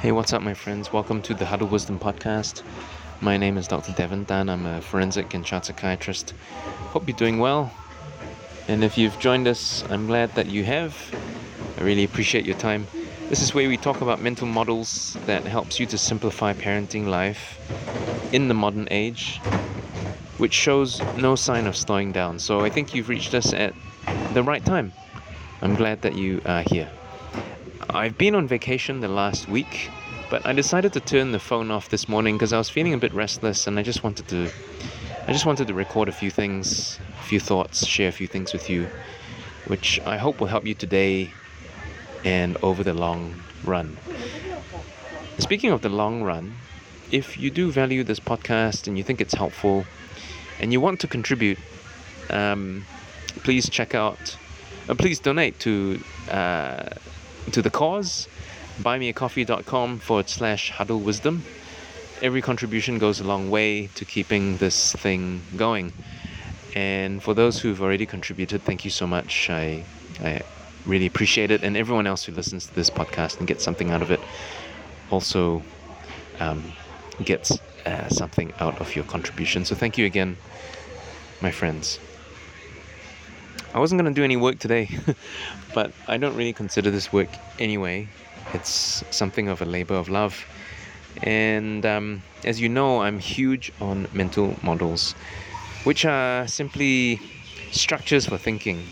Hey, what's up, my friends? Welcome to the Huddle Wisdom Podcast. My name is Dr. Devin Tan. I'm a forensic and child psychiatrist. Hope you're doing well. And if you've joined us, I'm glad that you have. I really appreciate your time. This is where we talk about mental models that helps you to simplify parenting life in the modern age, which shows no sign of slowing down. So I think you've reached us at the right time. I'm glad that you are here. I've been on vacation the last week, but I decided to turn the phone off this morning because I was feeling a bit restless and I just wanted to I just wanted to record a few things, a few thoughts, share a few things with you, which I hope will help you today and over the long run. Speaking of the long run, if you do value this podcast and you think it's helpful and you want to contribute, um, please check out, uh, please donate to uh, to the cause, buymeacoffee.com forward slash huddle wisdom. Every contribution goes a long way to keeping this thing going. And for those who've already contributed, thank you so much. I, I really appreciate it. And everyone else who listens to this podcast and gets something out of it also um, gets uh, something out of your contribution. So thank you again, my friends. I wasn't going to do any work today, but I don't really consider this work anyway. It's something of a labor of love. And um, as you know, I'm huge on mental models, which are simply structures for thinking.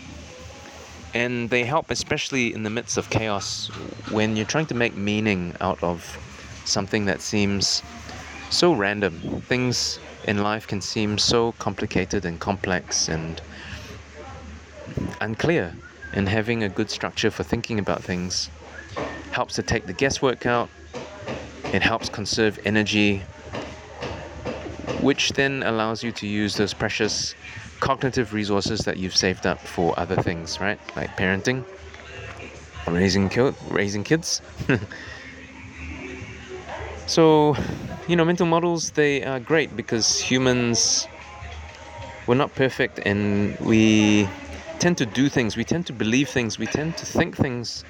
And they help, especially in the midst of chaos, when you're trying to make meaning out of something that seems so random. Things in life can seem so complicated and complex and unclear, and having a good structure for thinking about things helps to take the guesswork out. It helps conserve energy, which then allows you to use those precious cognitive resources that you've saved up for other things, right? Like parenting, raising raising kids. so, you know, mental models they are great because humans we're not perfect and we tend to do things, we tend to believe things, we tend to think things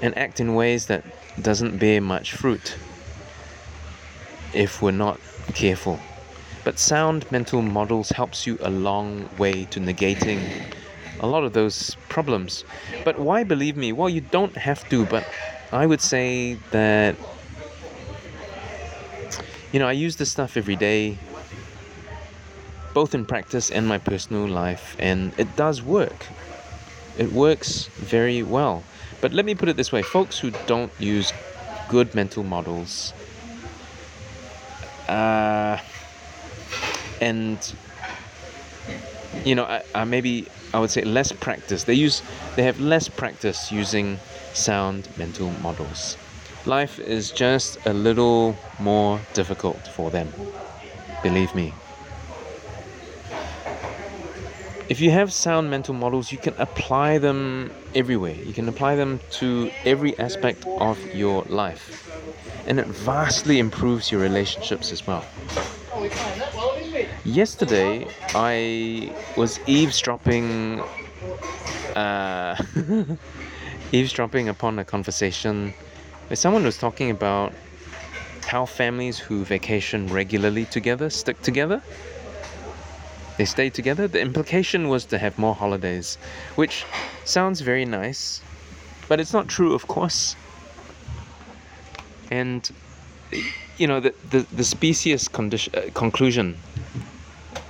and act in ways that doesn't bear much fruit if we're not careful. But sound mental models helps you a long way to negating a lot of those problems. But why believe me? Well, you don't have to, but I would say that you know, I use this stuff every day both in practice and my personal life, and it does work. It works very well. But let me put it this way folks who don't use good mental models, uh, and you know, I, I maybe I would say less practice. They use they have less practice using sound mental models. Life is just a little more difficult for them. Believe me. If you have sound mental models, you can apply them everywhere. You can apply them to every aspect of your life. And it vastly improves your relationships as well. Yesterday, I was eavesdropping, uh, eavesdropping upon a conversation where someone was talking about how families who vacation regularly together stick together they stayed together. The implication was to have more holidays, which sounds very nice, but it's not true, of course. And you know the the, the specious condition, uh, conclusion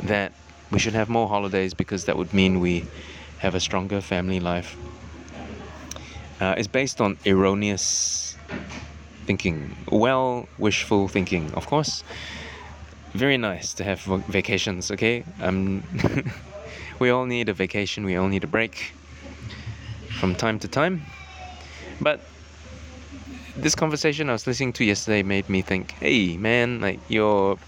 that we should have more holidays because that would mean we have a stronger family life uh, is based on erroneous thinking, well wishful thinking, of course very nice to have vacations, okay? Um, we all need a vacation, we all need a break from time to time. But this conversation I was listening to yesterday made me think, hey man, like you're,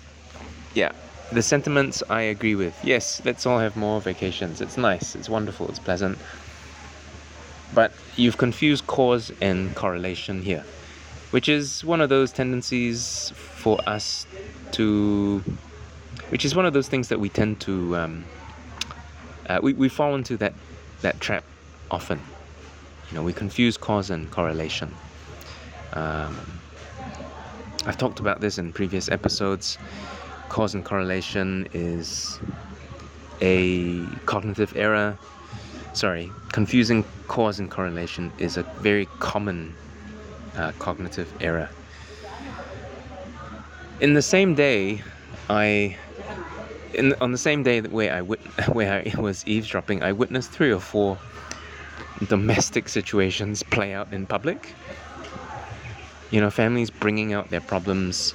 yeah, the sentiments I agree with. Yes, let's all have more vacations. It's nice, it's wonderful, it's pleasant. But you've confused cause and correlation here, which is one of those tendencies for us to which is one of those things that we tend to um, uh, we, we fall into that that trap often you know we confuse cause and correlation um, I've talked about this in previous episodes. Cause and correlation is a cognitive error. Sorry, confusing cause and correlation is a very common uh, cognitive error. In the same day, I in on the same day that where I wit- where I was eavesdropping, I witnessed three or four domestic situations play out in public. You know, families bringing out their problems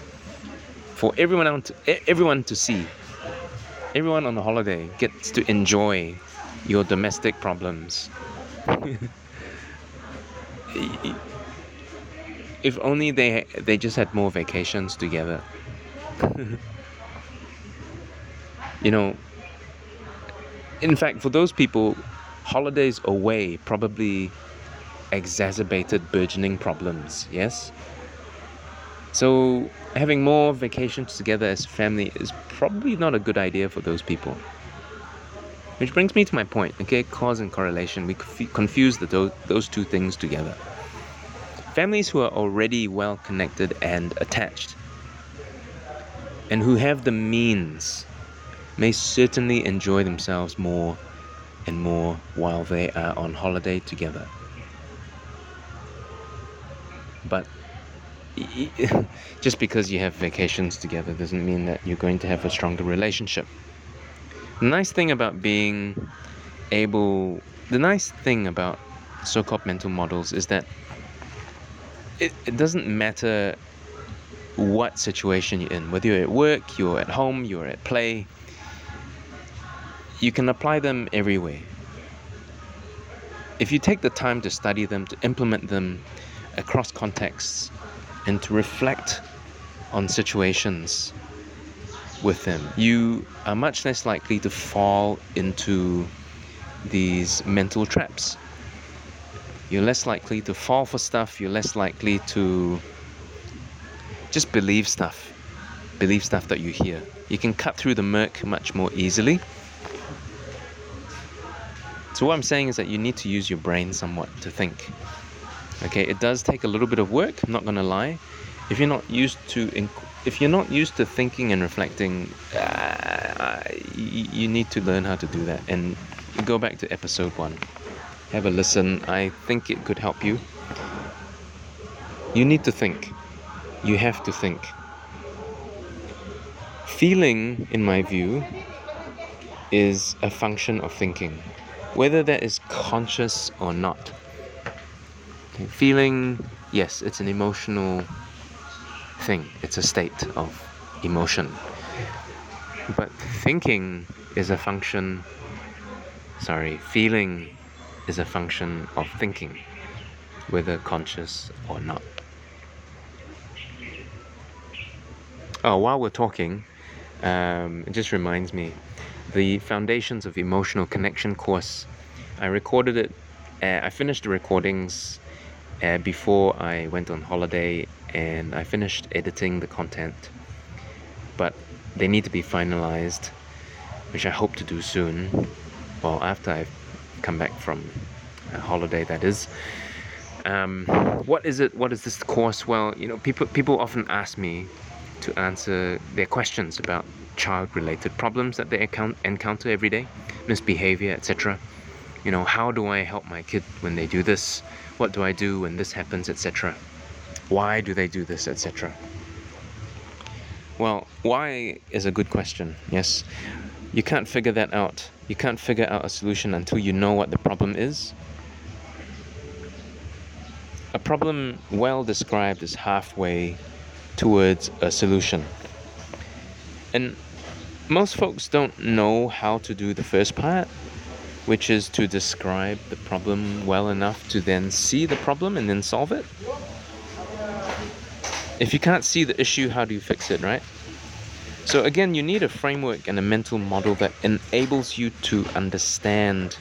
for everyone out everyone to see. Everyone on the holiday gets to enjoy your domestic problems. if only they they just had more vacations together. you know, in fact, for those people, holidays away probably exacerbated burgeoning problems, yes? So, having more vacations together as a family is probably not a good idea for those people. Which brings me to my point, okay? Cause and correlation. We confuse the, those two things together. Families who are already well connected and attached, and who have the means, may certainly enjoy themselves more and more while they are on holiday together. But just because you have vacations together doesn't mean that you're going to have a stronger relationship. The nice thing about being able, the nice thing about so called mental models is that it, it doesn't matter what situation you're in, whether you're at work, you're at home, you're at play, you can apply them everywhere. If you take the time to study them, to implement them across contexts, and to reflect on situations with them, you are much less likely to fall into these mental traps. You're less likely to fall for stuff, you're less likely to just believe stuff, believe stuff that you hear. You can cut through the murk much more easily so what I'm saying is that you need to use your brain somewhat to think. Okay, it does take a little bit of work. I'm not gonna lie. If you're not used to, if you're not used to thinking and reflecting, uh, you, you need to learn how to do that. And go back to episode one. Have a listen. I think it could help you. You need to think. You have to think. Feeling, in my view, is a function of thinking whether that is conscious or not. Feeling, yes, it's an emotional thing, it's a state of emotion. But thinking is a function, sorry, feeling is a function of thinking, whether conscious or not. Oh, while we're talking, um, it just reminds me the Foundations of Emotional Connection course. I recorded it, uh, I finished the recordings uh, before I went on holiday and I finished editing the content. But they need to be finalized, which I hope to do soon. Well, after I've come back from a holiday, that is. Um, what is it? What is this course? Well, you know, people people often ask me to answer their questions about child related problems that they account, encounter every day, misbehavior, etc. You know, how do I help my kid when they do this? What do I do when this happens, etc. Why do they do this, etc. Well, why is a good question, yes. You can't figure that out. You can't figure out a solution until you know what the problem is. A problem well described is halfway towards a solution. And most folks don't know how to do the first part, which is to describe the problem well enough to then see the problem and then solve it. If you can't see the issue, how do you fix it, right? So, again, you need a framework and a mental model that enables you to understand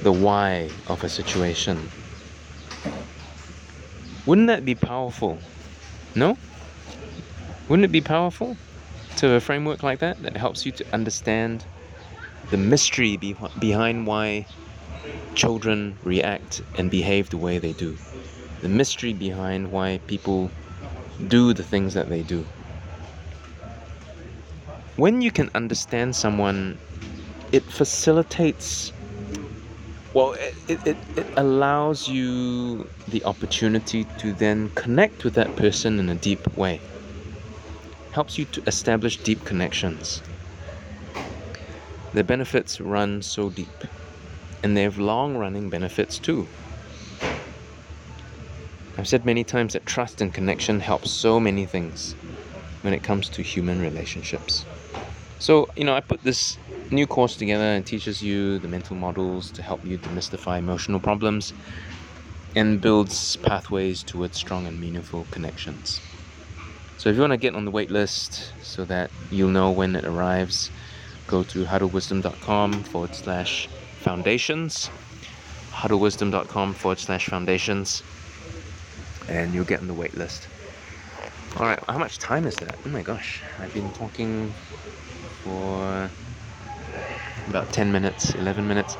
the why of a situation. Wouldn't that be powerful? No? Wouldn't it be powerful to have a framework like that that helps you to understand the mystery be- behind why children react and behave the way they do? The mystery behind why people do the things that they do. When you can understand someone, it facilitates, well, it, it, it allows you the opportunity to then connect with that person in a deep way. Helps you to establish deep connections. The benefits run so deep, and they have long running benefits too. I've said many times that trust and connection help so many things when it comes to human relationships. So, you know, I put this new course together and teaches you the mental models to help you demystify emotional problems and builds pathways towards strong and meaningful connections. So, if you want to get on the wait list so that you'll know when it arrives, go to huddlewisdom.com forward slash foundations. Huddlewisdom.com forward slash foundations and you'll get on the wait list. All right, how much time is that? Oh my gosh, I've been talking for about 10 minutes, 11 minutes.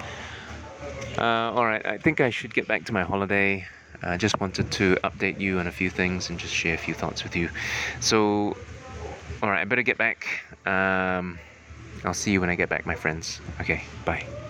Uh, all right, I think I should get back to my holiday. I just wanted to update you on a few things and just share a few thoughts with you. So, all right, I better get back. Um, I'll see you when I get back, my friends. Okay, bye.